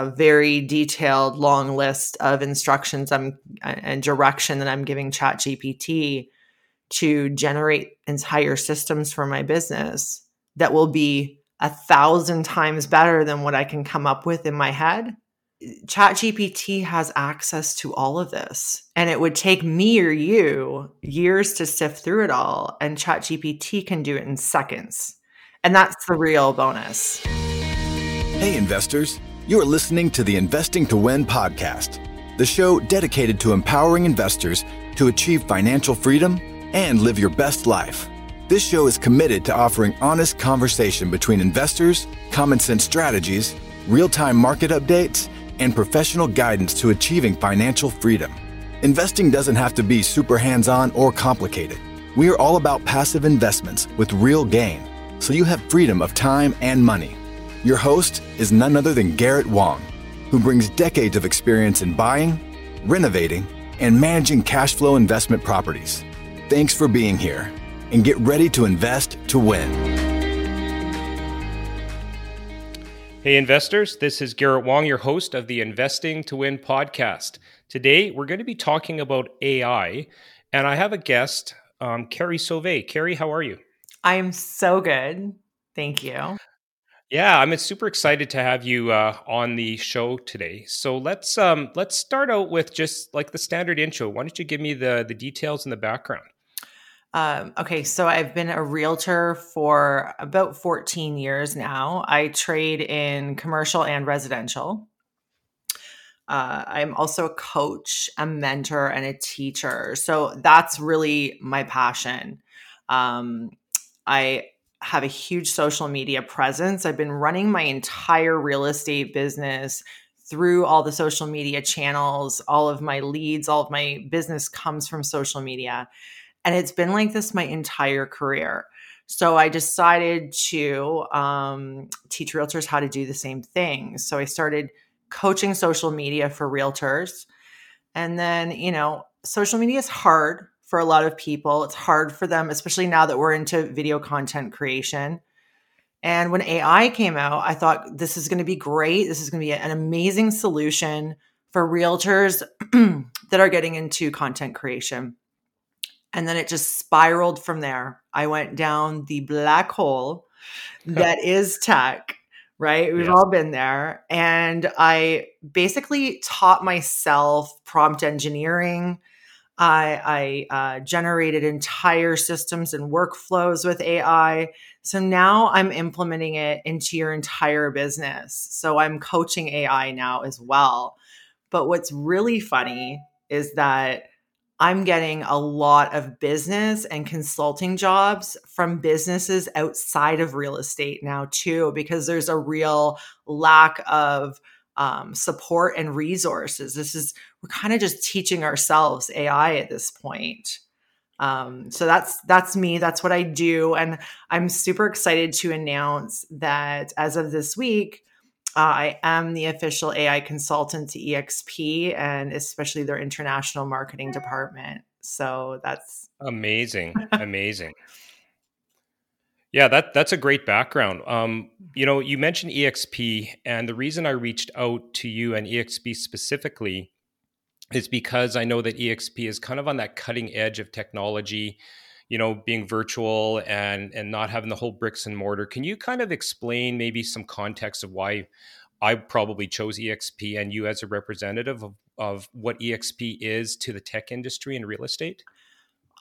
a very detailed, long list of instructions I'm, and direction that I'm giving ChatGPT to generate entire systems for my business that will be a thousand times better than what I can come up with in my head. ChatGPT has access to all of this. And it would take me or you years to sift through it all. And ChatGPT can do it in seconds. And that's the real bonus. Hey, investors. You are listening to the Investing to Win podcast, the show dedicated to empowering investors to achieve financial freedom and live your best life. This show is committed to offering honest conversation between investors, common sense strategies, real time market updates, and professional guidance to achieving financial freedom. Investing doesn't have to be super hands on or complicated. We are all about passive investments with real gain, so you have freedom of time and money. Your host is none other than Garrett Wong, who brings decades of experience in buying, renovating, and managing cash flow investment properties. Thanks for being here and get ready to invest to win. Hey, investors, this is Garrett Wong, your host of the Investing to Win podcast. Today, we're going to be talking about AI, and I have a guest, um, Carrie Soave. Carrie, how are you? I am so good. Thank you. Yeah, I'm super excited to have you uh, on the show today. So let's um, let's start out with just like the standard intro. Why don't you give me the the details and the background? Um, okay, so I've been a realtor for about 14 years now. I trade in commercial and residential. Uh, I'm also a coach, a mentor, and a teacher. So that's really my passion. Um, I have a huge social media presence. I've been running my entire real estate business through all the social media channels. All of my leads, all of my business comes from social media. And it's been like this my entire career. So I decided to um, teach realtors how to do the same thing. So I started coaching social media for realtors. And then, you know, social media is hard for a lot of people. It's hard for them, especially now that we're into video content creation. And when AI came out, I thought this is going to be great. This is going to be an amazing solution for realtors that are getting into content creation. And then it just spiraled from there. I went down the black hole that is tech, right? We've all been there. And I basically taught myself prompt engineering. I, I uh, generated entire systems and workflows with AI. So now I'm implementing it into your entire business. So I'm coaching AI now as well. But what's really funny is that I'm getting a lot of business and consulting jobs from businesses outside of real estate now, too, because there's a real lack of um, support and resources. This is, we're kind of just teaching ourselves AI at this point. Um, so that's that's me. That's what I do, and I'm super excited to announce that as of this week, uh, I am the official AI consultant to EXP and especially their international marketing department. So that's amazing, amazing. Yeah, that that's a great background. Um, you know, you mentioned EXP, and the reason I reached out to you and EXP specifically is because I know that EXP is kind of on that cutting edge of technology you know being virtual and and not having the whole bricks and mortar can you kind of explain maybe some context of why i probably chose exp and you as a representative of, of what exp is to the tech industry and real estate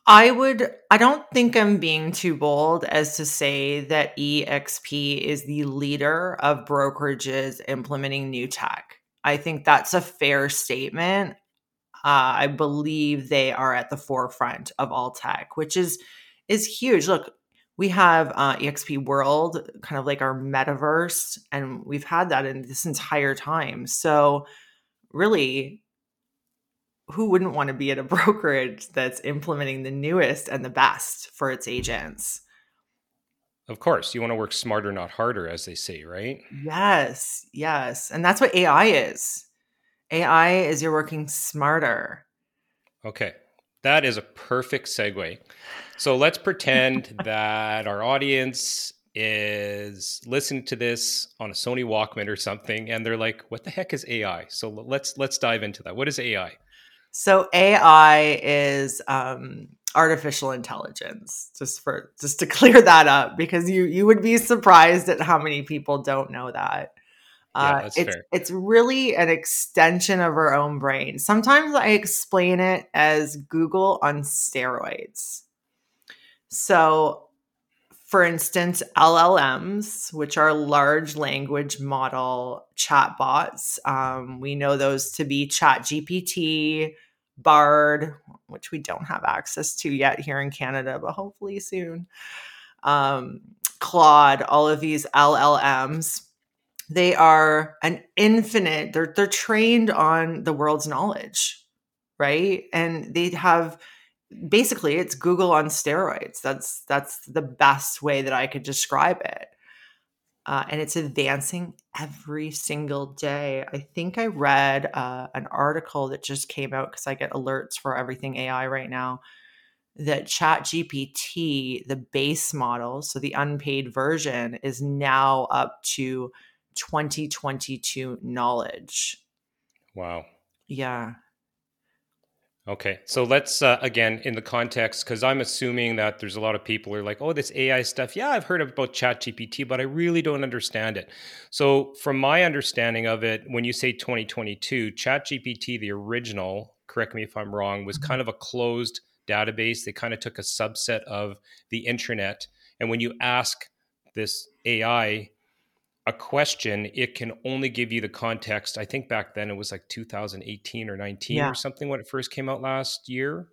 I would, I don't think I'm being too bold as to say that EXP is the leader of brokerages implementing new tech. I think that's a fair statement. Uh, I believe they are at the forefront of all tech, which is is huge. Look, we have uh, EXP World, kind of like our metaverse, and we've had that in this entire time. So, really, who wouldn't want to be at a brokerage that's implementing the newest and the best for its agents? Of course, you want to work smarter, not harder, as they say, right? Yes, yes, and that's what AI is. AI is you're working smarter. Okay. That is a perfect segue. So let's pretend that our audience is listening to this on a Sony Walkman or something and they're like what the heck is AI? So let's let's dive into that. What is AI? So AI is um, artificial intelligence. Just for just to clear that up, because you you would be surprised at how many people don't know that. Uh, it's fair. it's really an extension of our own brain. Sometimes I explain it as Google on steroids. So, for instance, LLMs, which are large language model chatbots, um, we know those to be ChatGPT, Bard, which we don't have access to yet here in Canada, but hopefully soon. Um, Claude, all of these LLMs, they are an infinite, they're, they're trained on the world's knowledge, right? And they have basically it's Google on steroids. That's that's the best way that I could describe it uh, and it's advancing every single day. I think I read uh, an article that just came out because I get alerts for everything AI right now. That Chat GPT, the base model, so the unpaid version, is now up to 2022 knowledge. Wow. Yeah. Okay, so let's uh, again in the context because I'm assuming that there's a lot of people who are like, "Oh, this AI stuff. Yeah, I've heard about ChatGPT, but I really don't understand it." So, from my understanding of it, when you say 2022, ChatGPT, the original, correct me if I'm wrong, was mm-hmm. kind of a closed database. They kind of took a subset of the internet, and when you ask this AI a question, it can only give you the context. I think back then it was like 2018 or 19 yeah. or something when it first came out last year.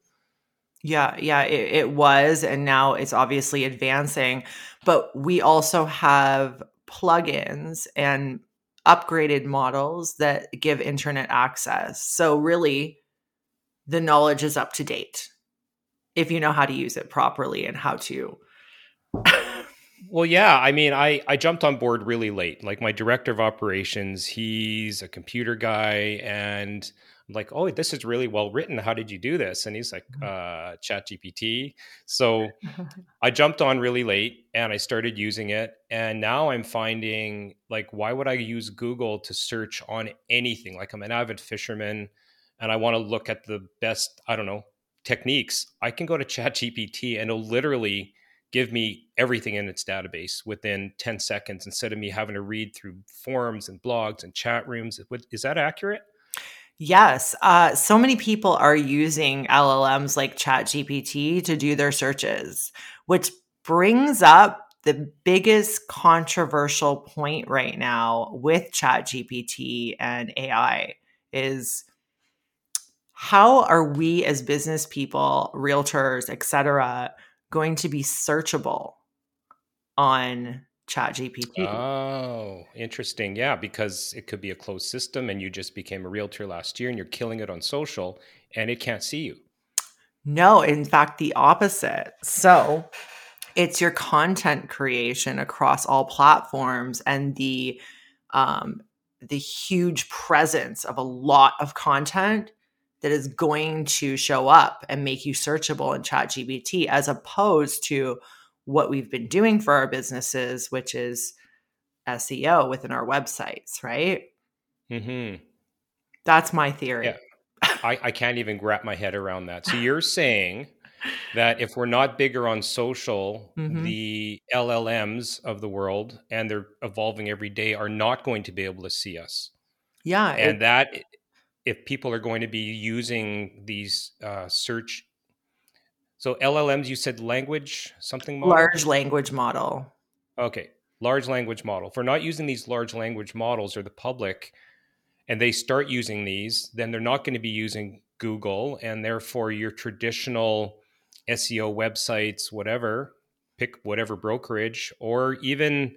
Yeah, yeah, it, it, was. And now it's obviously advancing. But we also have plugins and upgraded models that give internet access. So, really, the knowledge is up to date if you know how to use it properly and how to well, yeah. I mean, I I jumped on board really late. Like my director of operations, he's a computer guy, and I'm like, oh, this is really well written. How did you do this? And he's like, mm-hmm. uh, Chat GPT. So I jumped on really late and I started using it. And now I'm finding like, why would I use Google to search on anything? Like I'm an avid fisherman and I want to look at the best, I don't know, techniques. I can go to Chat GPT and it'll literally give me everything in its database within 10 seconds instead of me having to read through forums and blogs and chat rooms. Is that accurate? Yes. Uh, so many people are using LLMs like ChatGPT to do their searches, which brings up the biggest controversial point right now with ChatGPT and AI is how are we as business people, realtors, etc., going to be searchable on ChatGPT. Oh, interesting. Yeah, because it could be a closed system and you just became a realtor last year and you're killing it on social and it can't see you. No, in fact, the opposite. So it's your content creation across all platforms and the um, the huge presence of a lot of content that is going to show up and make you searchable in ChatGPT as opposed to what we've been doing for our businesses, which is SEO within our websites, right? Mm-hmm. That's my theory. Yeah. I, I can't even wrap my head around that. So you're saying that if we're not bigger on social, mm-hmm. the LLMs of the world, and they're evolving every day, are not going to be able to see us. Yeah. And it, that if people are going to be using these uh, search so llms you said language something model? large language model okay large language model if we're not using these large language models or the public and they start using these then they're not going to be using google and therefore your traditional seo websites whatever pick whatever brokerage or even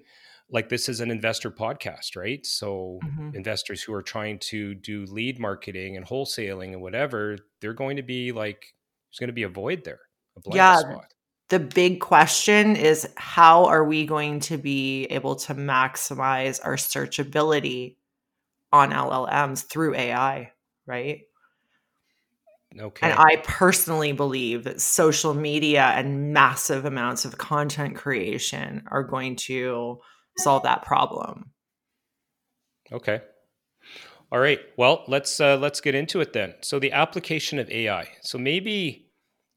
like this is an investor podcast, right? So mm-hmm. investors who are trying to do lead marketing and wholesaling and whatever, they're going to be like there's going to be a void there, a blank yeah, spot. The big question is how are we going to be able to maximize our searchability on LLMs through AI, right? Okay. And I personally believe that social media and massive amounts of content creation are going to solve that problem. Okay. All right. Well, let's uh, let's get into it then. So the application of AI. So maybe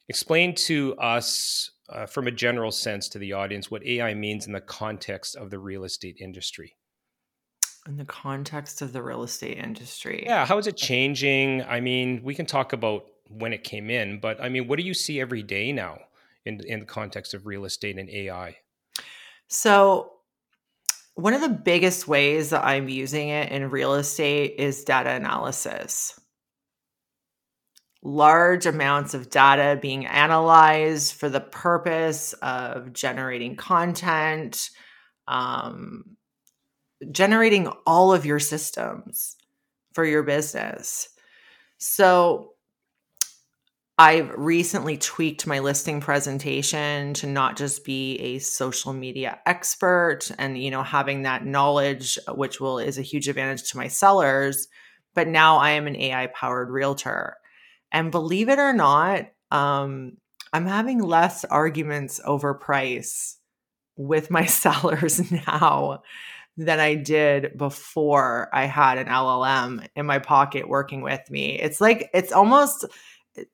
explain to us uh, from a general sense to the audience what AI means in the context of the real estate industry. In the context of the real estate industry. Yeah, how is it changing? I mean, we can talk about when it came in, but I mean, what do you see every day now in in the context of real estate and AI? So, one of the biggest ways that I'm using it in real estate is data analysis. Large amounts of data being analyzed for the purpose of generating content, um, generating all of your systems for your business. So, I've recently tweaked my listing presentation to not just be a social media expert and you know having that knowledge which will is a huge advantage to my sellers, but now I am an AI powered realtor. And believe it or not, um, I'm having less arguments over price with my sellers now than I did before I had an LLM in my pocket working with me. It's like it's almost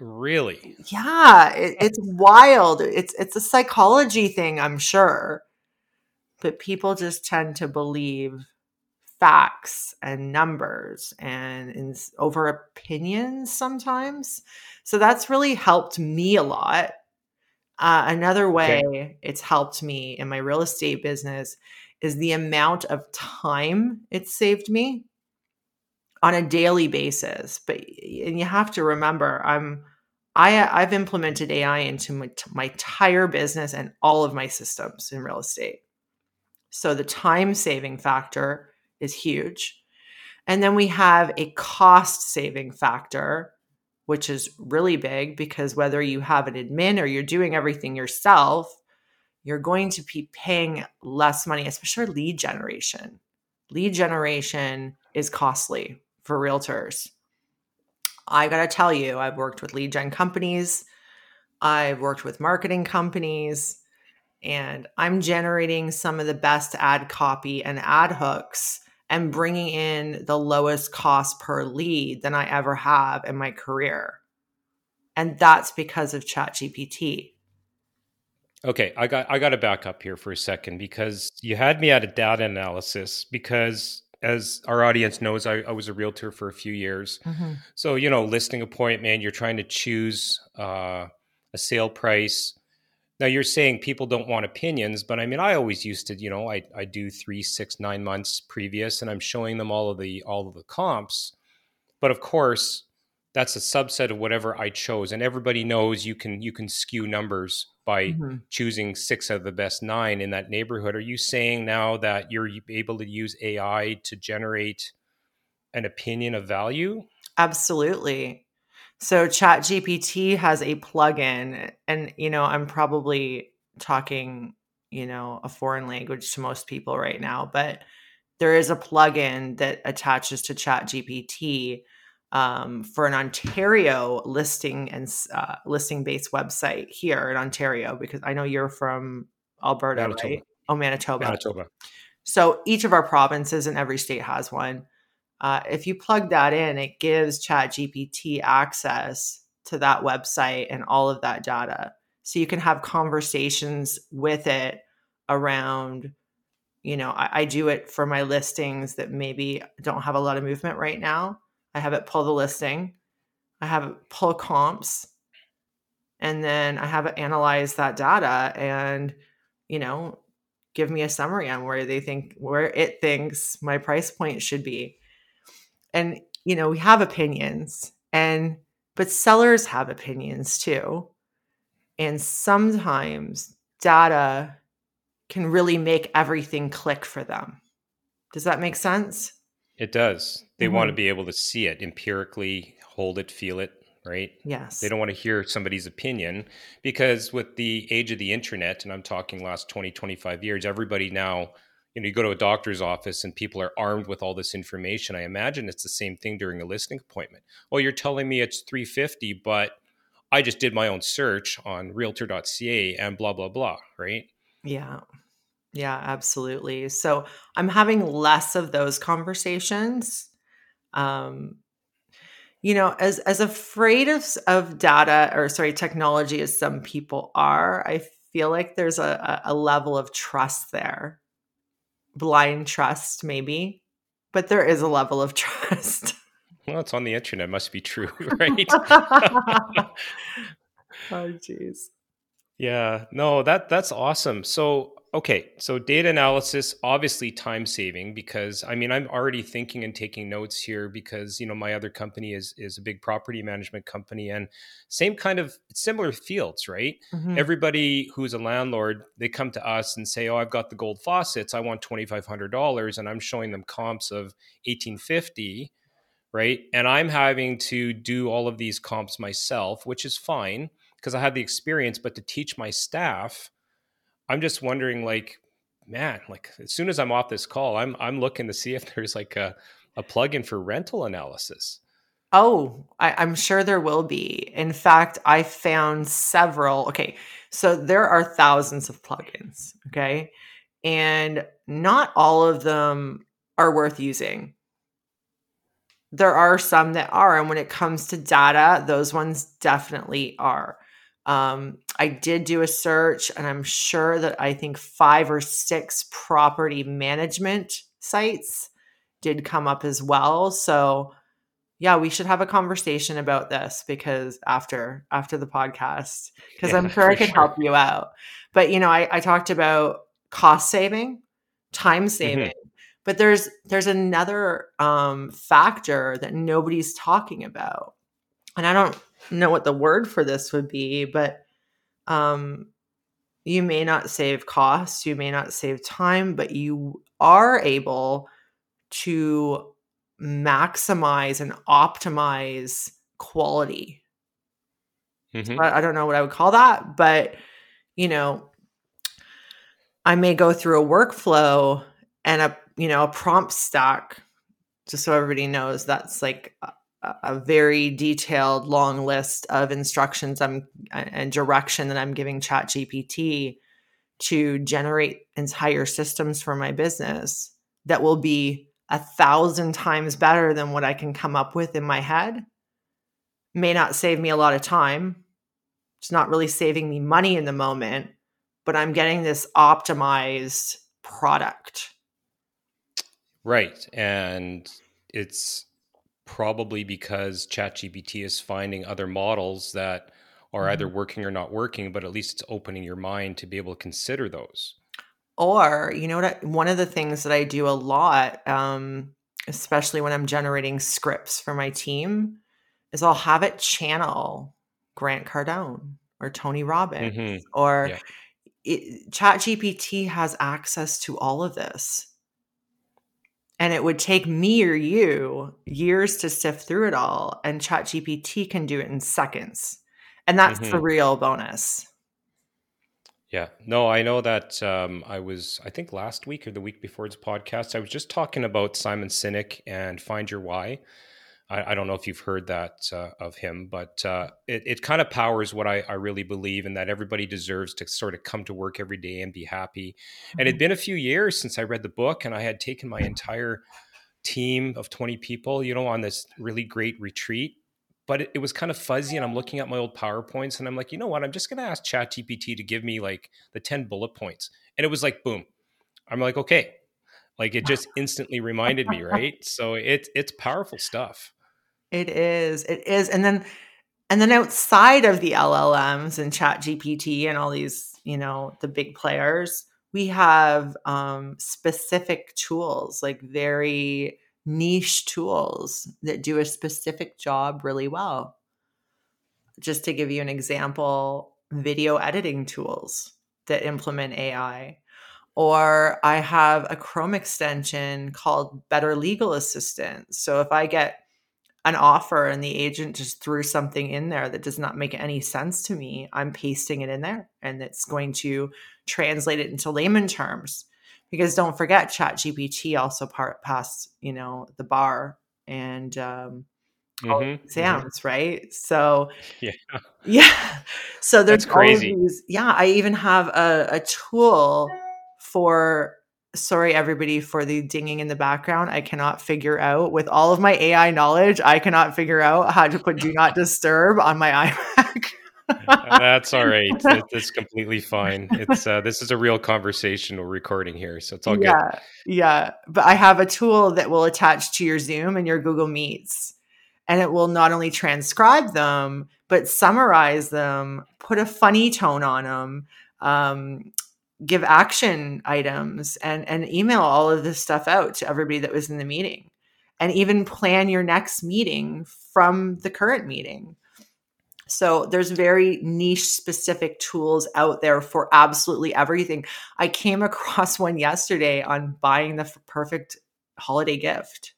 Really? yeah, it, it's wild. It's it's a psychology thing, I'm sure. But people just tend to believe facts and numbers and over opinions sometimes. So that's really helped me a lot. Uh, another way okay. it's helped me in my real estate business is the amount of time it saved me on a daily basis. But and you have to remember, I'm I I've implemented AI into my, my entire business and all of my systems in real estate. So the time saving factor is huge. And then we have a cost saving factor, which is really big because whether you have an admin or you're doing everything yourself, you're going to be paying less money, especially lead generation. Lead generation is costly for realtors. I got to tell you, I've worked with lead gen companies, I've worked with marketing companies, and I'm generating some of the best ad copy and ad hooks and bringing in the lowest cost per lead than I ever have in my career. And that's because of ChatGPT. Okay, I got I got to back up here for a second because you had me at a data analysis because as our audience knows, I, I was a realtor for a few years. Mm-hmm. So, you know, listing appointment, you're trying to choose uh, a sale price. Now you're saying people don't want opinions, but I mean, I always used to, you know, I, I do three, six, nine months previous and I'm showing them all of the, all of the comps. But of course, that's a subset of whatever I chose. And everybody knows you can, you can skew numbers by mm-hmm. choosing six of the best nine in that neighborhood. Are you saying now that you're able to use AI to generate an opinion of value? Absolutely. So ChatGPT has a plugin, and you know, I'm probably talking, you know, a foreign language to most people right now, but there is a plugin that attaches to ChatGPT um, for an Ontario listing and uh, listing based website here in Ontario because I know you're from Alberta, Manitoba. right? Oh, Manitoba. Manitoba. So each of our provinces and every state has one. Uh, if you plug that in, it gives ChatGPT access to that website and all of that data. So you can have conversations with it around, you know, I, I do it for my listings that maybe don't have a lot of movement right now I have it pull the listing. I have it pull comps. And then I have it analyze that data and, you know, give me a summary on where they think, where it thinks my price point should be. And, you know, we have opinions and, but sellers have opinions too. And sometimes data can really make everything click for them. Does that make sense? It does. They mm-hmm. want to be able to see it empirically, hold it, feel it, right? Yes. They don't want to hear somebody's opinion because with the age of the internet, and I'm talking last 20, 25 years, everybody now you know, you go to a doctor's office and people are armed with all this information. I imagine it's the same thing during a listing appointment. Well, you're telling me it's 350, but I just did my own search on realtor.ca and blah, blah, blah, right? Yeah. Yeah, absolutely. So I'm having less of those conversations. Um, you know, as as afraid of of data or sorry, technology as some people are, I feel like there's a, a level of trust there. Blind trust, maybe, but there is a level of trust. Well, it's on the internet. Must be true, right? oh, jeez. Yeah. No, that that's awesome. So okay, so data analysis, obviously time saving because I mean I'm already thinking and taking notes here because you know my other company is is a big property management company and same kind of similar fields, right? Mm-hmm. Everybody who's a landlord, they come to us and say, "Oh, I've got the gold faucets. I want twenty five hundred dollars," and I'm showing them comps of eighteen fifty, right? And I'm having to do all of these comps myself, which is fine because I have the experience, but to teach my staff I'm just wondering, like, man, like as soon as I'm off this call, I'm I'm looking to see if there's like a a plugin for rental analysis. Oh, I, am sure there will be. In fact, I found several. Okay, so there are thousands of plugins. Okay, and not all of them are worth using. There are some that are, and when it comes to data, those ones definitely are. Um, I did do a search, and I'm sure that I think five or six property management sites did come up as well. So, yeah, we should have a conversation about this because after after the podcast, because yeah, I'm sure I can sure. help you out. But you know, I, I talked about cost saving, time mm-hmm. saving, mm-hmm. but there's there's another um, factor that nobody's talking about, and I don't know what the word for this would be, but um, you may not save costs, you may not save time, but you are able to maximize and optimize quality. Mm-hmm. I, I don't know what I would call that, but you know, I may go through a workflow and a you know a prompt stack, just so everybody knows that's like a very detailed long list of instructions I'm and direction that I'm giving ChatGPT to generate entire systems for my business that will be a thousand times better than what I can come up with in my head. May not save me a lot of time. It's not really saving me money in the moment, but I'm getting this optimized product. Right. And it's probably because ChatGPT is finding other models that are mm-hmm. either working or not working, but at least it's opening your mind to be able to consider those. Or, you know what? I, one of the things that I do a lot, um, especially when I'm generating scripts for my team, is I'll have it channel Grant Cardone or Tony Robbins mm-hmm. or yeah. it, ChatGPT has access to all of this and it would take me or you years to sift through it all and ChatGPT can do it in seconds. And that's mm-hmm. the real bonus. Yeah. No i know that um, i was i think last week or the week before this podcast i was just talking about simon sinek and find your why I, I don't know if you've heard that uh, of him, but uh, it, it kind of powers what I, I, really believe in that everybody deserves to sort of come to work every day and be happy. Mm-hmm. And it'd been a few years since I read the book, and I had taken my entire team of 20 people, you know, on this really great retreat. But it, it was kind of fuzzy, and I'm looking at my old PowerPoints, and I'm like, you know what? I'm just going to ask ChatGPT to give me like the 10 bullet points. And it was like, boom. I'm like, okay, like it just instantly reminded me right so it, it's powerful stuff it is. It is. And then and then outside of the LLMs and Chat GPT and all these, you know, the big players, we have um, specific tools, like very niche tools that do a specific job really well. Just to give you an example, video editing tools that implement AI. Or I have a Chrome extension called Better Legal Assistant. So if I get an offer and the agent just threw something in there that does not make any sense to me, I'm pasting it in there and it's going to translate it into layman terms. because don't forget chat gpt also part passed you know the bar and um mm-hmm, exams mm-hmm. right so yeah yeah so there's That's crazy these, yeah i even have a, a tool for sorry everybody for the dinging in the background. I cannot figure out with all of my ai knowledge i cannot figure out how to put do not disturb on my imac. That's all right. It's completely fine. It's uh, this is a real conversational recording here so it's all yeah, good. Yeah but i have a tool that will attach to your zoom and your google meets and it will not only transcribe them but summarize them put a funny tone on them um, give action items and and email all of this stuff out to everybody that was in the meeting. And even plan your next meeting from the current meeting. So there's very niche specific tools out there for absolutely everything. I came across one yesterday on buying the perfect holiday gift.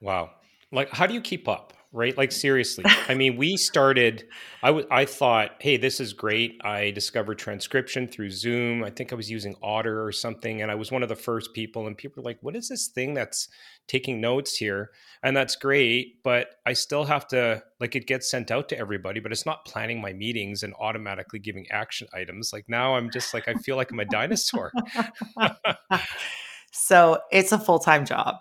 Wow. Like how do you keep up right? Like seriously. I mean, we started. I, w- I thought, hey, this is great. I discovered transcription through Zoom. I think I was using Otter or something, and I was one of the first people. And people were like, "What is this thing that's taking notes here?" And that's great, but I still have to like it gets sent out to everybody, but it's not planning my meetings and automatically giving action items. Like now, I'm just like I feel like I'm a dinosaur. so it's a full time job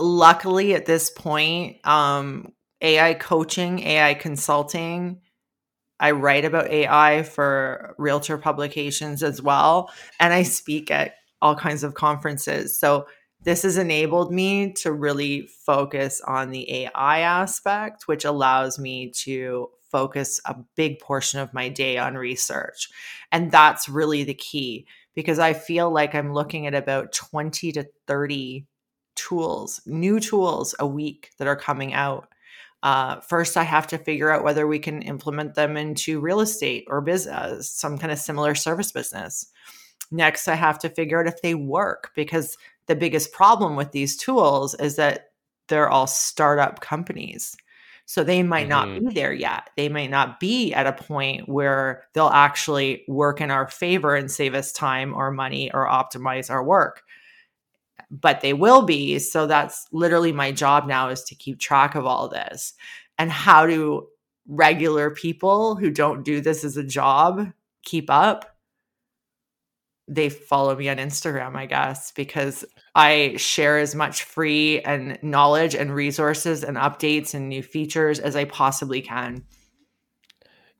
luckily at this point um ai coaching ai consulting i write about ai for realtor publications as well and i speak at all kinds of conferences. So this has enabled me to really focus on the ai aspect which allows me to focus a big portion of my day on research. And that's really the key because i feel like i'm looking at about 20 to 30 tools, new tools a week that are coming out. Uh, first, I have to figure out whether we can implement them into real estate or business, uh, some kind of similar service business. Next, I have to figure out if they work because the biggest problem with these tools is that they're all startup companies. So they might mm-hmm. not be there yet. They might not be at a point where they'll actually work in our favor and save us time or money or optimize our work but they will be. So that's literally my job now is to keep track of all this. And how do regular people who don't do this as a job keep up? They follow me on Instagram, I guess, because I share as much free and knowledge and resources and updates and new features as I possibly can.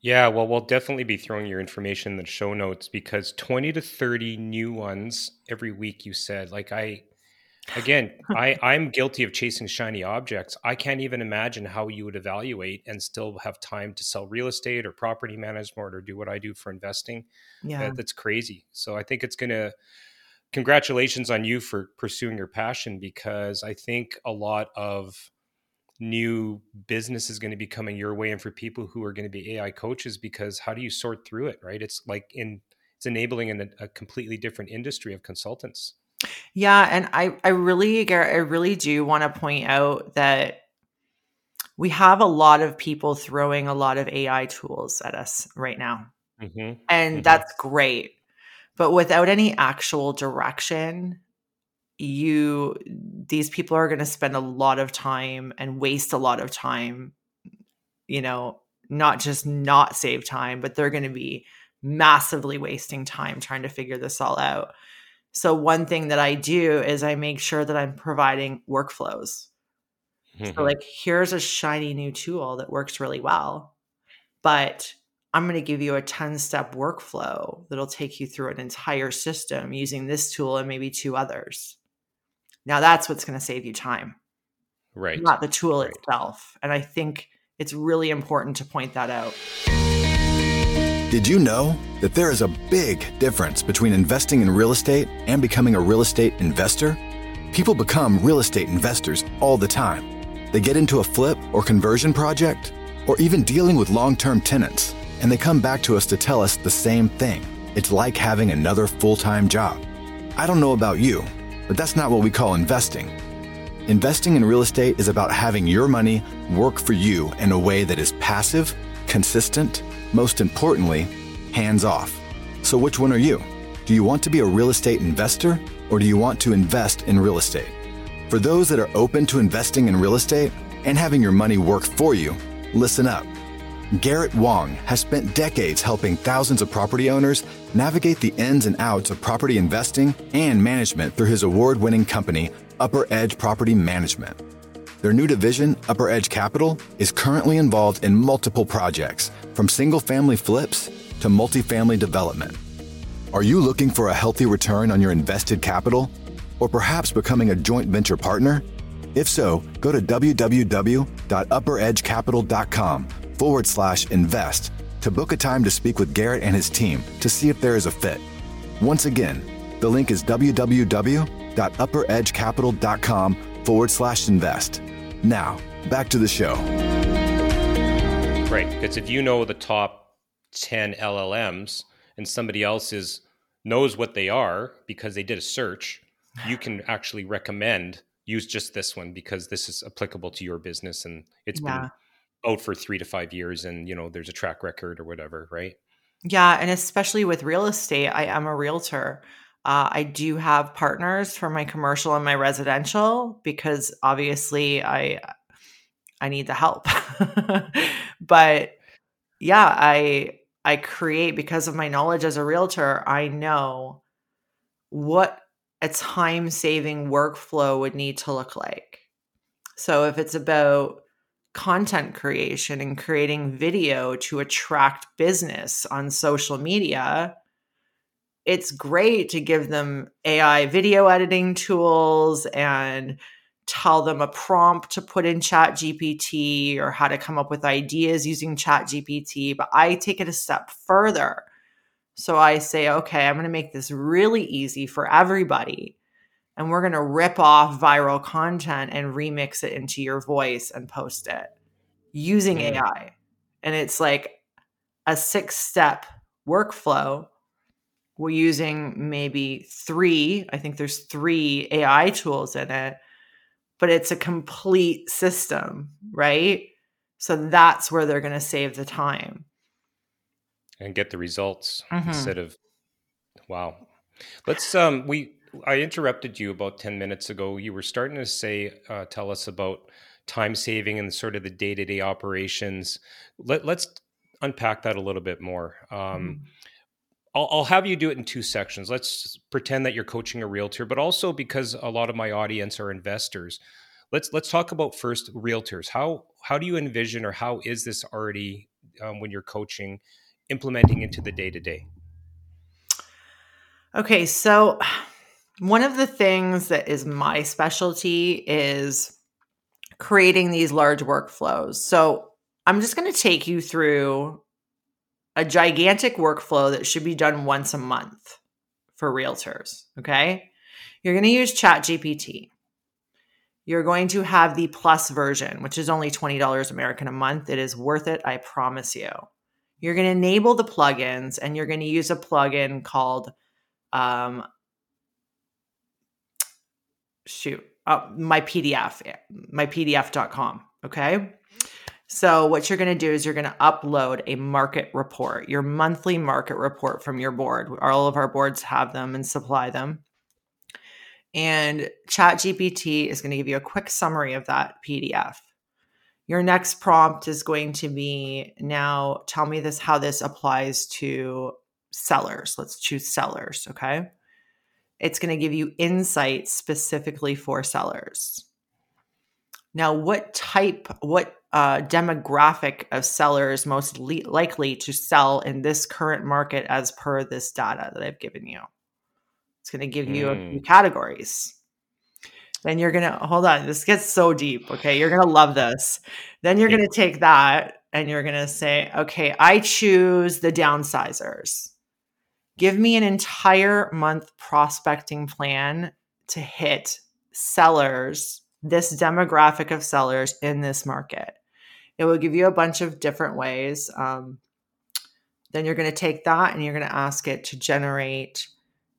Yeah, well, we'll definitely be throwing your information in the show notes because 20 to 30 new ones every week, you said. Like, I, Again, I, I'm guilty of chasing shiny objects. I can't even imagine how you would evaluate and still have time to sell real estate or property management or do what I do for investing. Yeah. That, that's crazy. So I think it's going to, congratulations on you for pursuing your passion because I think a lot of new business is going to be coming your way and for people who are going to be AI coaches because how do you sort through it, right? It's like in, it's enabling in a, a completely different industry of consultants. Yeah, and I I really Garrett, I really do want to point out that we have a lot of people throwing a lot of AI tools at us right now. Mm-hmm. And mm-hmm. that's great. But without any actual direction, you these people are going to spend a lot of time and waste a lot of time, you know, not just not save time, but they're going to be massively wasting time trying to figure this all out. So one thing that I do is I make sure that I'm providing workflows. Mm-hmm. So like here's a shiny new tool that works really well, but I'm going to give you a 10 step workflow that'll take you through an entire system using this tool and maybe two others. Now that's what's going to save you time. Right. Not the tool right. itself. And I think it's really important to point that out. Did you know that there is a big difference between investing in real estate and becoming a real estate investor? People become real estate investors all the time. They get into a flip or conversion project, or even dealing with long term tenants, and they come back to us to tell us the same thing. It's like having another full time job. I don't know about you, but that's not what we call investing. Investing in real estate is about having your money work for you in a way that is passive, consistent, most importantly, hands off. So which one are you? Do you want to be a real estate investor or do you want to invest in real estate? For those that are open to investing in real estate and having your money work for you, listen up. Garrett Wong has spent decades helping thousands of property owners navigate the ins and outs of property investing and management through his award winning company, Upper Edge Property Management. Their new division, Upper Edge Capital, is currently involved in multiple projects, from single family flips to multifamily development. Are you looking for a healthy return on your invested capital? Or perhaps becoming a joint venture partner? If so, go to www.upperedgecapital.com forward slash invest to book a time to speak with Garrett and his team to see if there is a fit. Once again, the link is www.upperedgecapital.com forward slash invest. Now, back to the show. Right. Because if you know the top 10 LLMs and somebody else is knows what they are because they did a search, you can actually recommend use just this one because this is applicable to your business and it's yeah. been out for three to five years and you know there's a track record or whatever right yeah and especially with real estate i am a realtor uh, i do have partners for my commercial and my residential because obviously i i need the help. But yeah i i create because of my knowledge as a realtor i know what a time saving workflow would need to look like. So if it's about content creation and creating video to attract business on social media, it's great to give them AI video editing tools and tell them a prompt to put in chat gpt or how to come up with ideas using chat gpt but i take it a step further so i say okay i'm going to make this really easy for everybody and we're going to rip off viral content and remix it into your voice and post it using mm. AI. And it's like a six step workflow. We're using maybe three, I think there's three AI tools in it, but it's a complete system, right? So that's where they're going to save the time and get the results mm-hmm. instead of wow. Let's um we I interrupted you about 10 minutes ago. You were starting to say, uh, tell us about time saving and sort of the day to day operations. Let, us unpack that a little bit more. Um, mm. I'll, I'll, have you do it in two sections. Let's pretend that you're coaching a realtor, but also because a lot of my audience are investors. Let's let's talk about first realtors. How how do you envision, or how is this already um, when you're coaching, implementing into the day to day? Okay, so one of the things that is my specialty is creating these large workflows. So I'm just going to take you through a gigantic workflow that should be done once a month for realtors. Okay. You're going to use ChatGPT. You're going to have the plus version, which is only $20 American a month. It is worth it, I promise you. You're going to enable the plugins and you're going to use a plugin called um, shoot, uh, my PDF, my PDF.com. Okay. So, what you're going to do is you're going to upload a market report, your monthly market report from your board. All of our boards have them and supply them. And ChatGPT is going to give you a quick summary of that PDF. Your next prompt is going to be now tell me this how this applies to sellers. Let's choose sellers, okay? It's going to give you insights specifically for sellers. Now, what type, what uh, demographic of sellers most le- likely to sell in this current market as per this data that I've given you? It's going to give you mm. a few hmm. categories. Then you're going to hold on. This gets so deep. Okay. You're going to love this. Then you're going to take that and you're going to say, okay, I choose the downsizers. Give me an entire month prospecting plan to hit sellers, this demographic of sellers in this market. It will give you a bunch of different ways. Um, then you're going to take that and you're going to ask it to generate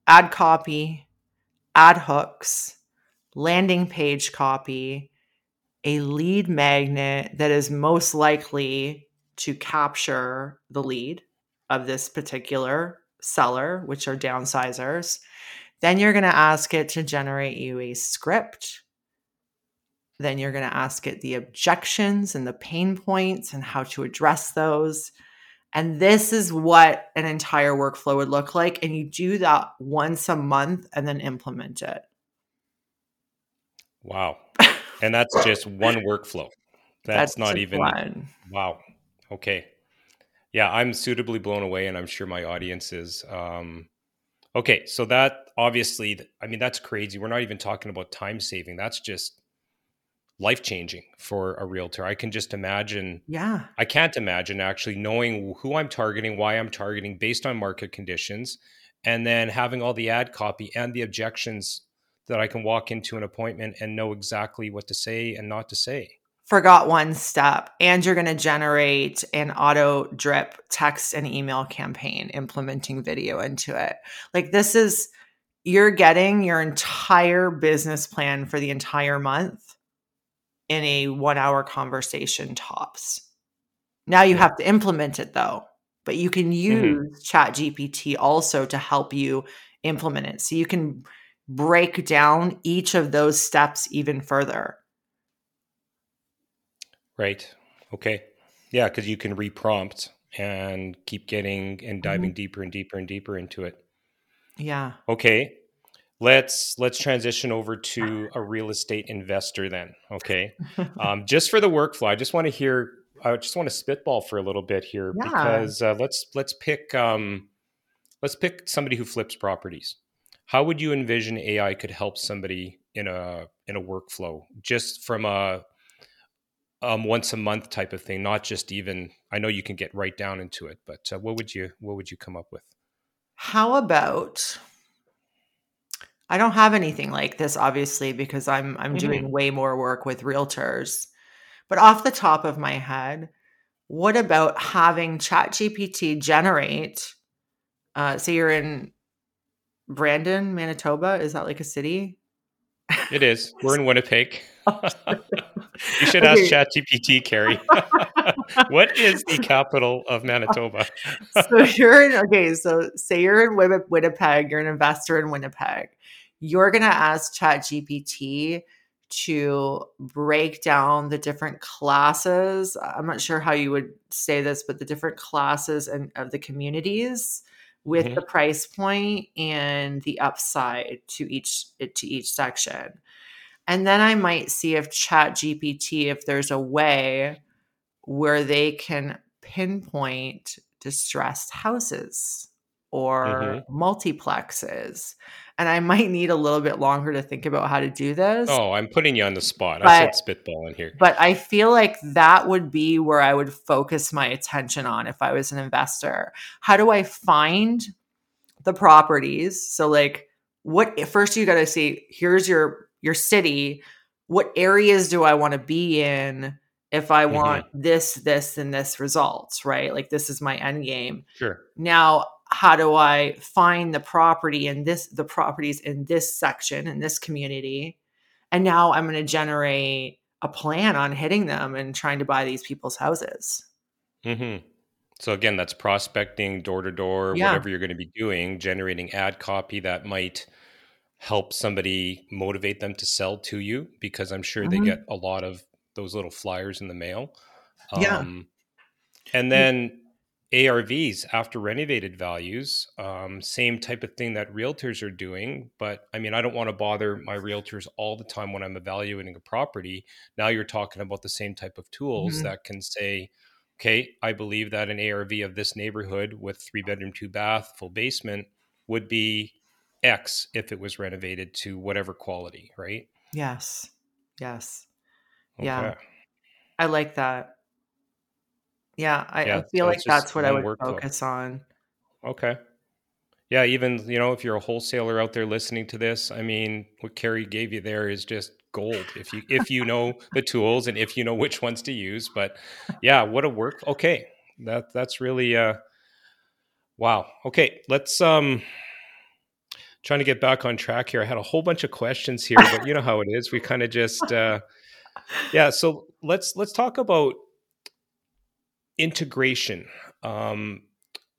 ad copy, ad hooks, landing page copy, a lead magnet that is most likely to capture the lead of this particular seller, which are downsizers. Then you're going to ask it to generate you a script. Then you're going to ask it the objections and the pain points and how to address those. And this is what an entire workflow would look like. And you do that once a month and then implement it. Wow. And that's just one workflow. That's, that's not even one. Wow. Okay. Yeah, I'm suitably blown away, and I'm sure my audience is. Um, okay, so that obviously, I mean, that's crazy. We're not even talking about time saving. That's just life changing for a realtor. I can just imagine. Yeah. I can't imagine actually knowing who I'm targeting, why I'm targeting based on market conditions, and then having all the ad copy and the objections that I can walk into an appointment and know exactly what to say and not to say. Forgot one step, and you're going to generate an auto drip text and email campaign implementing video into it. Like, this is, you're getting your entire business plan for the entire month in a one hour conversation tops. Now you have to implement it though, but you can mm-hmm. use mm-hmm. Chat GPT also to help you implement it. So you can break down each of those steps even further. Right. Okay. Yeah, because you can reprompt and keep getting and diving mm-hmm. deeper and deeper and deeper into it. Yeah. Okay. Let's let's transition over to a real estate investor then. Okay. um, just for the workflow, I just want to hear. I just want to spitball for a little bit here yeah. because uh, let's let's pick um, let's pick somebody who flips properties how would you envision AI could help somebody in a in a workflow just from a um, once a month type of thing, not just even. I know you can get right down into it, but uh, what would you what would you come up with? How about I don't have anything like this, obviously, because I'm I'm mm-hmm. doing way more work with realtors. But off the top of my head, what about having ChatGPT generate? Uh, say you're in Brandon, Manitoba. Is that like a city? It is. We're in Winnipeg. you should ask ChatGPT, Carrie. what is the capital of Manitoba? so you're in okay. So say you're in Winnipeg. You're an investor in Winnipeg. You're gonna ask ChatGPT to break down the different classes. I'm not sure how you would say this, but the different classes and of the communities with mm-hmm. the price point and the upside to each to each section. And then I might see if chat GPT if there's a way where they can pinpoint distressed houses or mm-hmm. multiplexes and I might need a little bit longer to think about how to do this. Oh, I'm putting you on the spot. But, I said spitballing here. But I feel like that would be where I would focus my attention on if I was an investor. How do I find the properties? So like what first you got to see here's your your city. What areas do I want to be in? if I want mm-hmm. this, this, and this results, right? Like this is my end game. Sure. Now how do I find the property in this the properties in this section in this community? And now I'm going to generate a plan on hitting them and trying to buy these people's houses. Mm-hmm. So again, that's prospecting door to door, whatever you're going to be doing, generating ad copy that might help somebody motivate them to sell to you because I'm sure mm-hmm. they get a lot of those little flyers in the mail. Yeah. Um, and then ARVs after renovated values, um, same type of thing that realtors are doing. But I mean, I don't want to bother my realtors all the time when I'm evaluating a property. Now you're talking about the same type of tools mm-hmm. that can say, okay, I believe that an ARV of this neighborhood with three bedroom, two bath, full basement would be X if it was renovated to whatever quality, right? Yes. Yes. Okay. Yeah. I like that. Yeah, I, yeah, I feel so like that's what I would focus on. Okay. Yeah, even you know, if you're a wholesaler out there listening to this, I mean, what Carrie gave you there is just gold if you if you know the tools and if you know which ones to use. But yeah, what a work. Okay, that that's really uh, wow. Okay, let's um trying to get back on track here. I had a whole bunch of questions here, but you know how it is. We kind of just uh, yeah. So let's let's talk about integration um,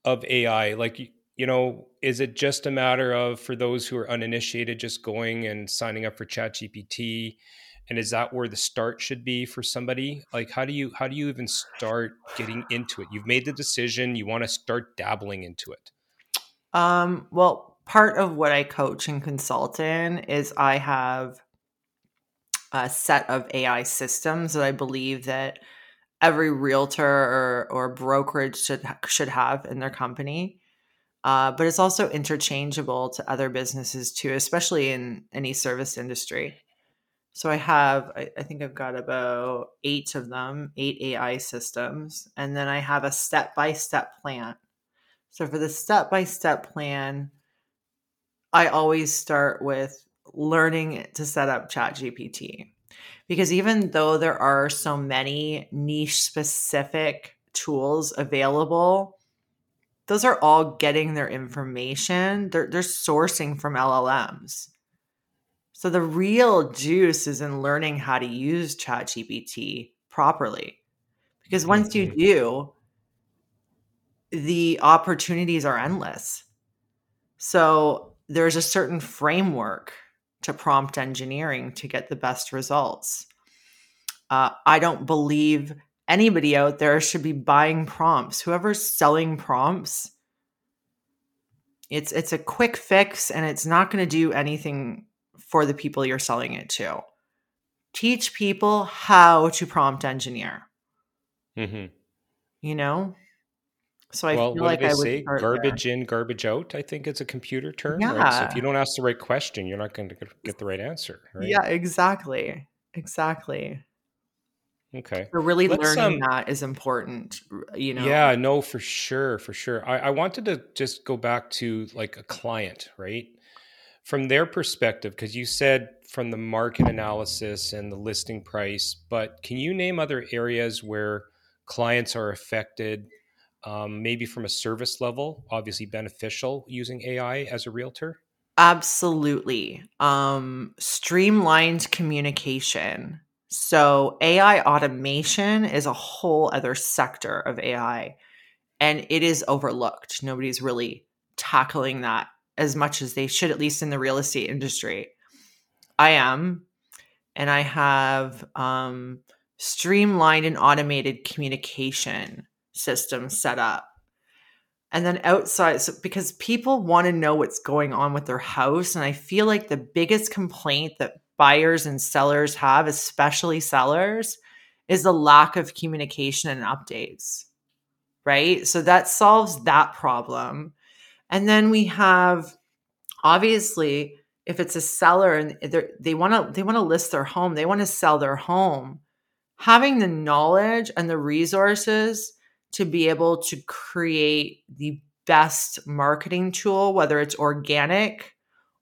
of AI, like you know, is it just a matter of for those who are uninitiated, just going and signing up for ChatGPT? And is that where the start should be for somebody? Like, how do you how do you even start getting into it? You've made the decision, you want to start dabbling into it. Um, well, part of what I coach and consult in is I have a set of AI systems that I believe that every realtor or, or brokerage should should have in their company. Uh, but it's also interchangeable to other businesses too, especially in any service industry. So I have, I, I think I've got about eight of them, eight AI systems, and then I have a step by step plan. So for the step by step plan, I always start with learning to set up ChatGPT. Because even though there are so many niche specific tools available, those are all getting their information. They're, they're sourcing from LLMs. So the real juice is in learning how to use ChatGPT properly. Because once you mm-hmm. do, the opportunities are endless. So there's a certain framework to prompt engineering to get the best results. Uh, I don't believe anybody out there should be buying prompts. Whoever's selling prompts, it's it's a quick fix and it's not going to do anything for the people you're selling it to. Teach people how to prompt engineer. Mm-hmm. You know? So I well, feel like I would say? Garbage there. in, garbage out. I think it's a computer term. Yeah. Right? So if you don't ask the right question, you're not going to get the right answer. Right? Yeah, exactly. Exactly. Okay. So really Let's, learning um, that is important, you know. Yeah, no, for sure, for sure. I, I wanted to just go back to like a client, right? from their perspective, because you said from the market analysis and the listing price, but can you name other areas where clients are affected, um, maybe from a service level, obviously beneficial using AI as a realtor? Absolutely. Um, streamlined communication. So, AI automation is a whole other sector of AI, and it is overlooked. Nobody's really tackling that as much as they should, at least in the real estate industry. I am, and I have um, streamlined and automated communication systems set up. And then outside, so because people want to know what's going on with their house. And I feel like the biggest complaint that buyers and sellers have, especially sellers, is the lack of communication and updates. Right. So that solves that problem. And then we have obviously if it's a seller and they want to they want to list their home, they want to sell their home, having the knowledge and the resources to be able to create the best marketing tool, whether it's organic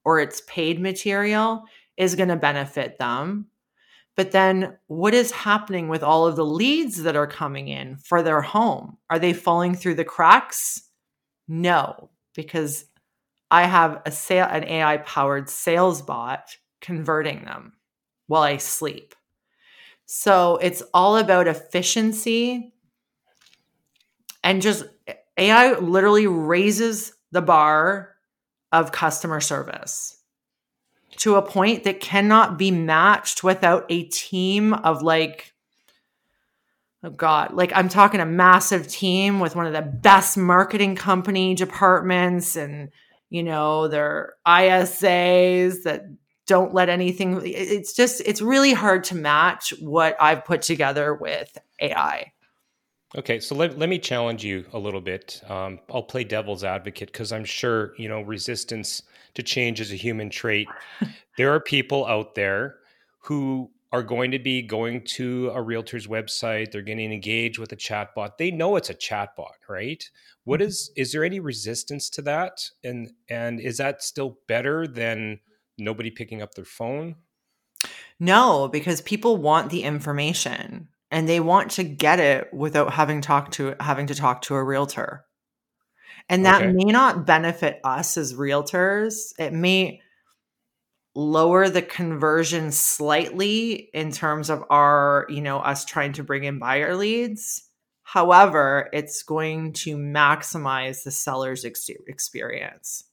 or it's paid material, is going to benefit them. But then what is happening with all of the leads that are coming in for their home? Are they falling through the cracks? No, because I have a sale, an AI powered sales bot converting them while I sleep. So it's all about efficiency and just AI literally raises the bar of customer service to a point that cannot be matched without a team of like oh god like i'm talking a massive team with one of the best marketing company departments and you know their isas that don't let anything it's just it's really hard to match what i've put together with ai okay so let, let me challenge you a little bit. Um, i'll play devil's advocate because i'm sure you know resistance to change is a human trait. There are people out there who are going to be going to a realtor's website. They're getting engaged with a chatbot. They know it's a chatbot right? What mm-hmm. is is there any resistance to that? And and is that still better than nobody picking up their phone? No because people want the information and they want to get it without having talked to having to talk to a realtor and that okay. may not benefit us as realtors it may lower the conversion slightly in terms of our, you know, us trying to bring in buyer leads. However, it's going to maximize the seller's ex- experience.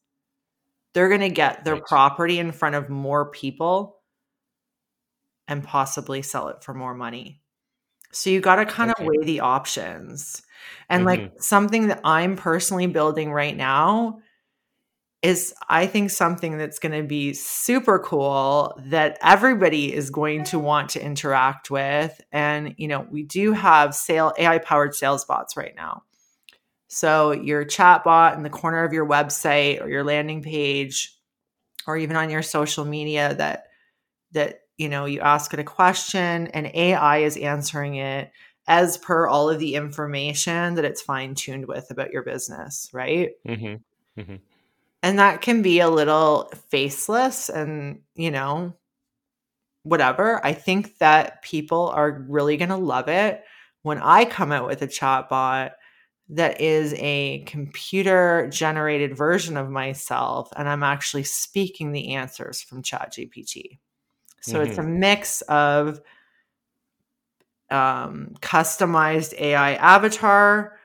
They're going to get their Right. property in front of more people and possibly sell it for more money. So you got to kind of Okay. weigh the options. And Mhm. like something that I'm personally building right now is I think something that's going to be super cool that everybody is going to want to interact with. And, you know, we do have sale AI powered sales bots right now. So your chat bot in the corner of your website or your landing page or even on your social media that that you know you ask it a question and AI is answering it as per all of the information that it's fine tuned with about your business, right? Mhm. Mhm. And that can be a little faceless and, you know, whatever. I think that people are really going to love it when I come out with a chatbot that is a computer generated version of myself and I'm actually speaking the answers from ChatGPT. So it's a mix of um, customized AI avatar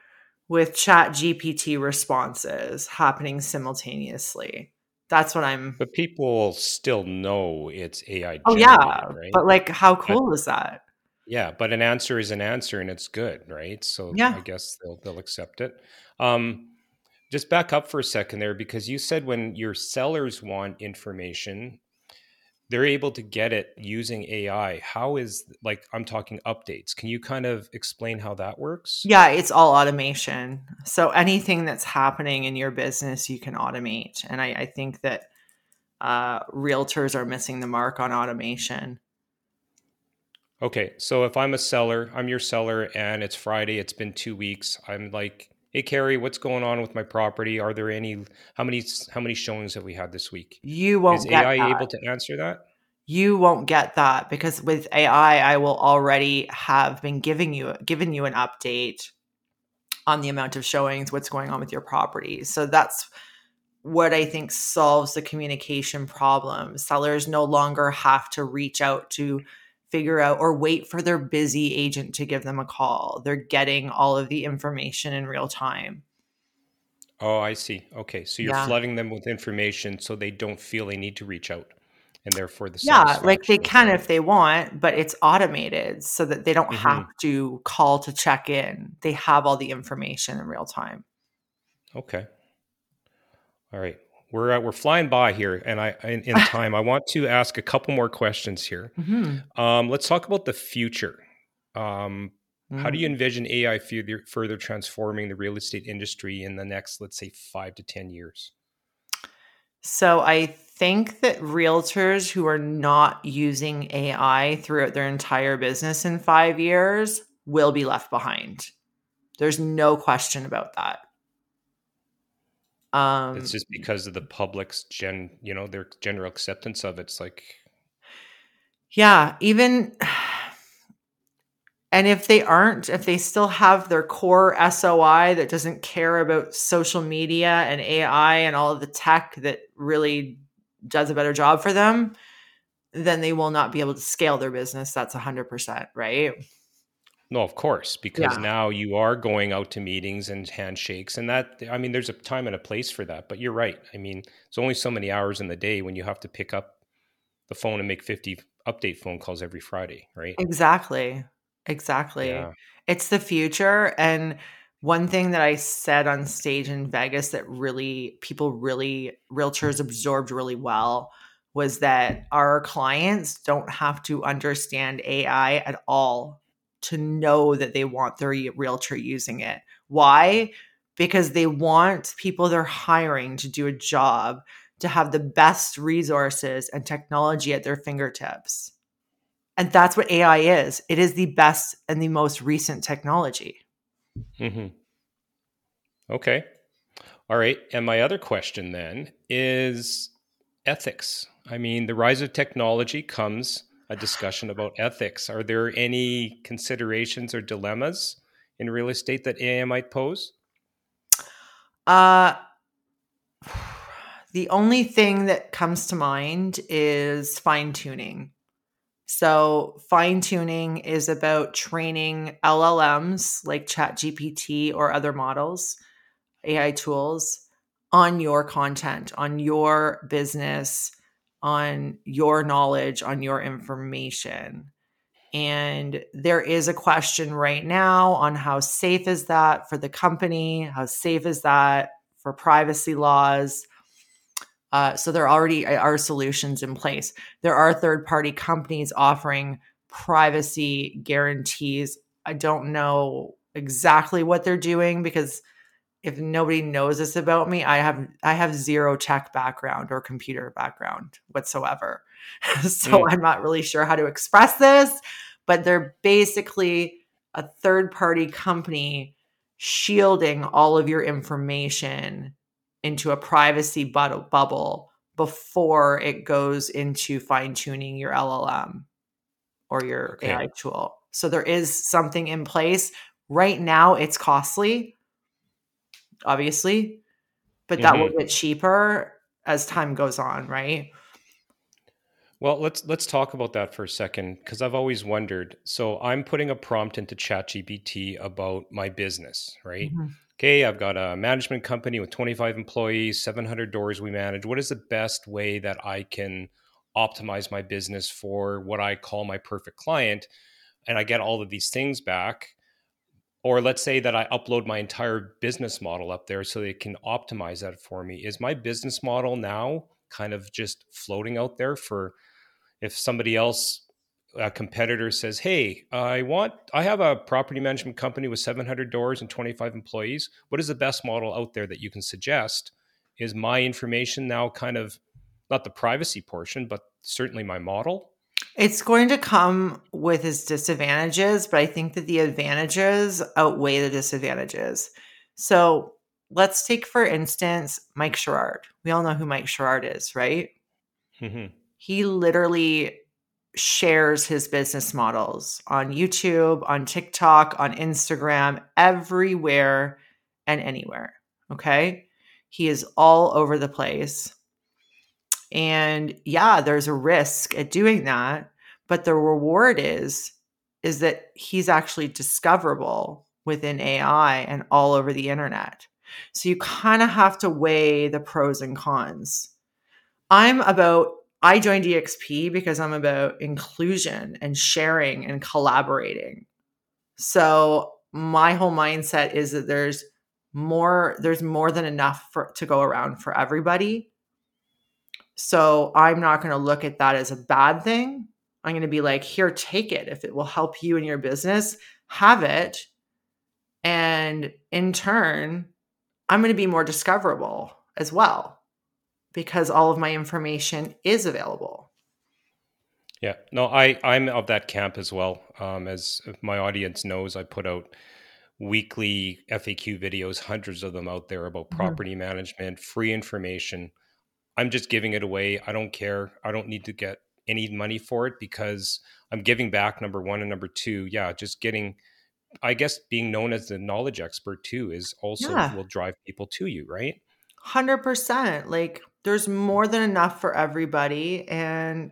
with chat GPT responses happening simultaneously. That's what I'm. But people still know it's AI Oh, yeah. right? But like, how cool is that? Yeah, but an answer is an answer and it's good, right? So Yeah. I guess they'll they'll accept it. Um, just back up for a second there because you said when your sellers want information, they're able to get it using AI. How is like I'm talking updates. Can you kind of explain how that works? Yeah, it's all automation. So anything that's happening in your business, you can automate. And I, I think that uh, realtors are missing the mark on automation. Okay, so if I'm a seller, I'm your seller, and it's Friday, it's been two weeks. I'm like, hey Carrie, what's going on with my property? Are there any how many how many showings have we had this week? You won't Is get AI that. able to answer that? you won't get that because with AI, I will already have been giving you giving you an update on the amount of showings, what's going on with your property. So that's what I think solves the communication problem. Sellers no longer have to reach out to figure out or wait for their busy agent to give them a call. They're getting all of the information in real time. Oh, I see. Okay, so you're Yeah. flooding them with information so they don't feel they need to reach out, and therefore the Yeah, like they can if they want, but it's automated so that they don't Mhm. have to call to check in. They have all the information in real time. Okay. All right. We're uh, we're flying by here, and I in, in time. I want to ask a couple more questions here. Mhm. Um, let's talk about the future. Um, how do you Mm. envision AI further further transforming the real estate industry in the next, let's say, five to ten years? So I think that realtors who are not using AI throughout their entire business in 5 years will be left behind. There's no question about that. Um It's just because of the public's gen, you know, their general acceptance of it. It's like, Yeah, even and if they aren't, if they still have their core SOI that doesn't care about social media and AI and all of the tech that really does a better job for them, then they will not be able to scale their business. That's 100%, right? No, of course, because Yeah. now you are going out to meetings and handshakes, and that, I mean, there's a time and a place for that. But you're right. I mean, it's only so many hours in the day when you have to pick up the phone and make 50 update phone calls every Friday, right? Exactly. Exactly. Yeah. It's the future. And one thing that I said on stage in Vegas that really people really realtors absorbed really well was that our clients don't have to understand AI at all to know that they want their realtor using it. Why? Because they want people they're hiring to do a job to have the best resources and technology at their fingertips. And that's what AI is. It is the best and the most recent technology. Mm-hmm. Okay. All right. And my other question then is ethics. I mean, the rise of technology comes a discussion about ethics. Are there any considerations or dilemmas in real estate that AI might pose? Uh the only thing that comes to mind is fine tuning. So, fine tuning is about training LLMs like ChatGPT or other models, AI tools on your content, on your business, on your knowledge, on your information. And there is a question right now on how safe is that for the company? How safe is that for privacy laws? Uh, so there already are solutions in place. There are third party companies offering privacy guarantees. I don't know exactly what they're doing because if nobody knows this about me, I have I have zero tech background or computer background whatsoever. so mm. I'm not really sure how to express this, but they're basically a third party company shielding all of your information into a privacy bubble before it goes into fine tuning your LLM or your okay. AI tool. So there is something in place. Right now, it's costly, obviously, but mm-hmm. that will mm-hmm. get cheaper as time goes on, right? Well, let's let's talk about that for a second because I've always wondered. So I'm putting a prompt into ChatGPT about my business, right? Mm-hmm. Okay, I've got a management company with 25 employees, 700 doors we manage. What is the best way that I can optimize my business for what I call my perfect client? And I get all of these things back. Or let's say that I upload my entire business model up there so they can optimize that for me. Is my business model now kind of just floating out there for if somebody else a competitor says, "Hey, I want I have a property management company with 700 doors and 25 employees. What is the best model out there that you can suggest?" Is my information now kind of not the privacy portion, but certainly my model? It's going to come with its disadvantages, but I think that the advantages outweigh the disadvantages. So let's take, for instance, Mike Sherrard. We all know who Mike Sherrard is, right? Mm-hmm he literally shares his business models on YouTube, on TikTok, on Instagram, everywhere and anywhere. Okay. He is all over the place. And yeah, there's a risk at doing that, but the reward is is that he's actually discoverable within AI and all over the internet. So you kind of have to weigh the pros and cons. I'm about I joined EXP because I'm about inclusion and sharing and collaborating. So my whole mindset is that there's more there's more than enough for to go around for everybody. So I'm not going to look at that as a bad thing. I'm going to be like, here, take it. If it will help you in your business, have it. And in turn, I'm going to be more discoverable as well because all of my information is available. Yeah, no, I I'm of that camp as well. Um, as my audience knows, I put out weekly FAQ videos, hundreds of them out there about mm-hmm. property mm-hmm. management, free information. I'm just giving it away. I don't care. I don't need to get any money for it because I'm giving back. Number one and number two, yeah, just getting. I guess being known as the knowledge expert too is also yeah. will drive people to you, right? Hundred percent. Like there's more than enough for everybody and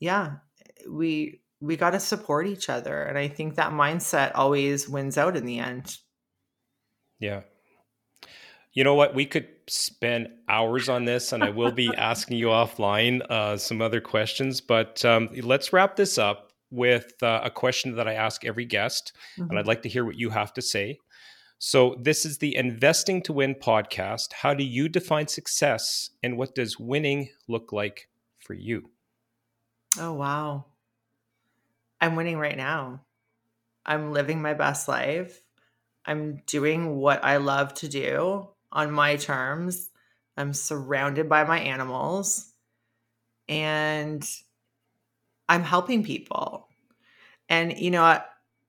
yeah we we got to support each other and i think that mindset always wins out in the end yeah you know what we could spend hours on this and i will be asking you offline uh, some other questions but um, let's wrap this up with uh, a question that i ask every guest mm-hmm. and i'd like to hear what you have to say so, this is the Investing to Win podcast. How do you define success and what does winning look like for you? Oh, wow. I'm winning right now. I'm living my best life. I'm doing what I love to do on my terms. I'm surrounded by my animals and I'm helping people. And, you know, I,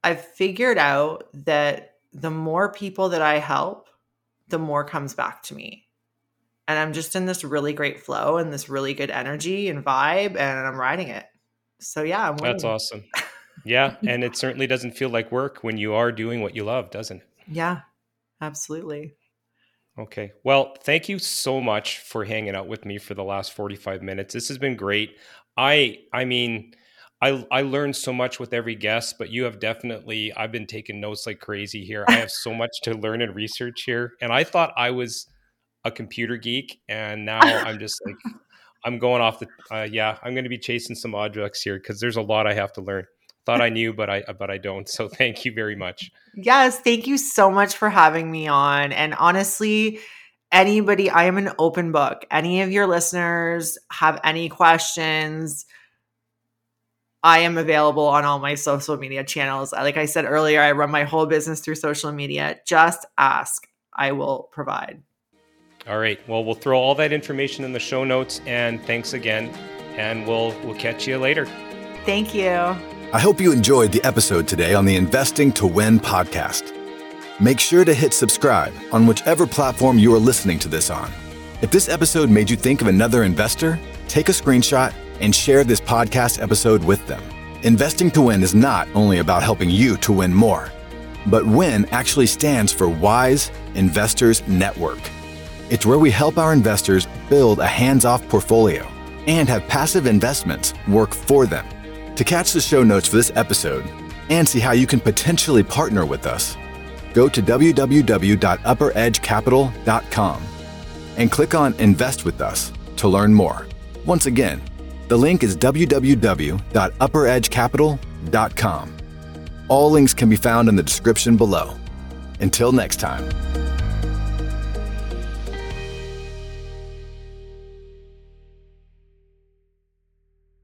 I've figured out that the more people that I help, the more comes back to me. And I'm just in this really great flow and this really good energy and vibe, and I'm riding it. So, yeah, I'm That's awesome. Yeah. and it certainly doesn't feel like work when you are doing what you love, doesn't it? Yeah, absolutely. Okay. Well, thank you so much for hanging out with me for the last 45 minutes. This has been great. I I mean, I I learned so much with every guest, but you have definitely I've been taking notes like crazy here. I have so much to learn and research here, and I thought I was a computer geek, and now I'm just like I'm going off the uh, yeah. I'm going to be chasing some objects here because there's a lot I have to learn. Thought I knew, but I uh, but I don't. So thank you very much. Yes, thank you so much for having me on. And honestly, anybody, I am an open book. Any of your listeners have any questions? I am available on all my social media channels. Like I said earlier, I run my whole business through social media. Just ask, I will provide. All right. Well, we'll throw all that information in the show notes and thanks again and we'll we'll catch you later. Thank you. I hope you enjoyed the episode today on the Investing to Win podcast. Make sure to hit subscribe on whichever platform you are listening to this on. If this episode made you think of another investor, take a screenshot and share this podcast episode with them. Investing to Win is not only about helping you to win more, but WIN actually stands for Wise Investors Network. It's where we help our investors build a hands off portfolio and have passive investments work for them. To catch the show notes for this episode and see how you can potentially partner with us, go to www.upperedgecapital.com and click on Invest with Us to learn more. Once again, the link is www.upperedgecapital.com. All links can be found in the description below. Until next time.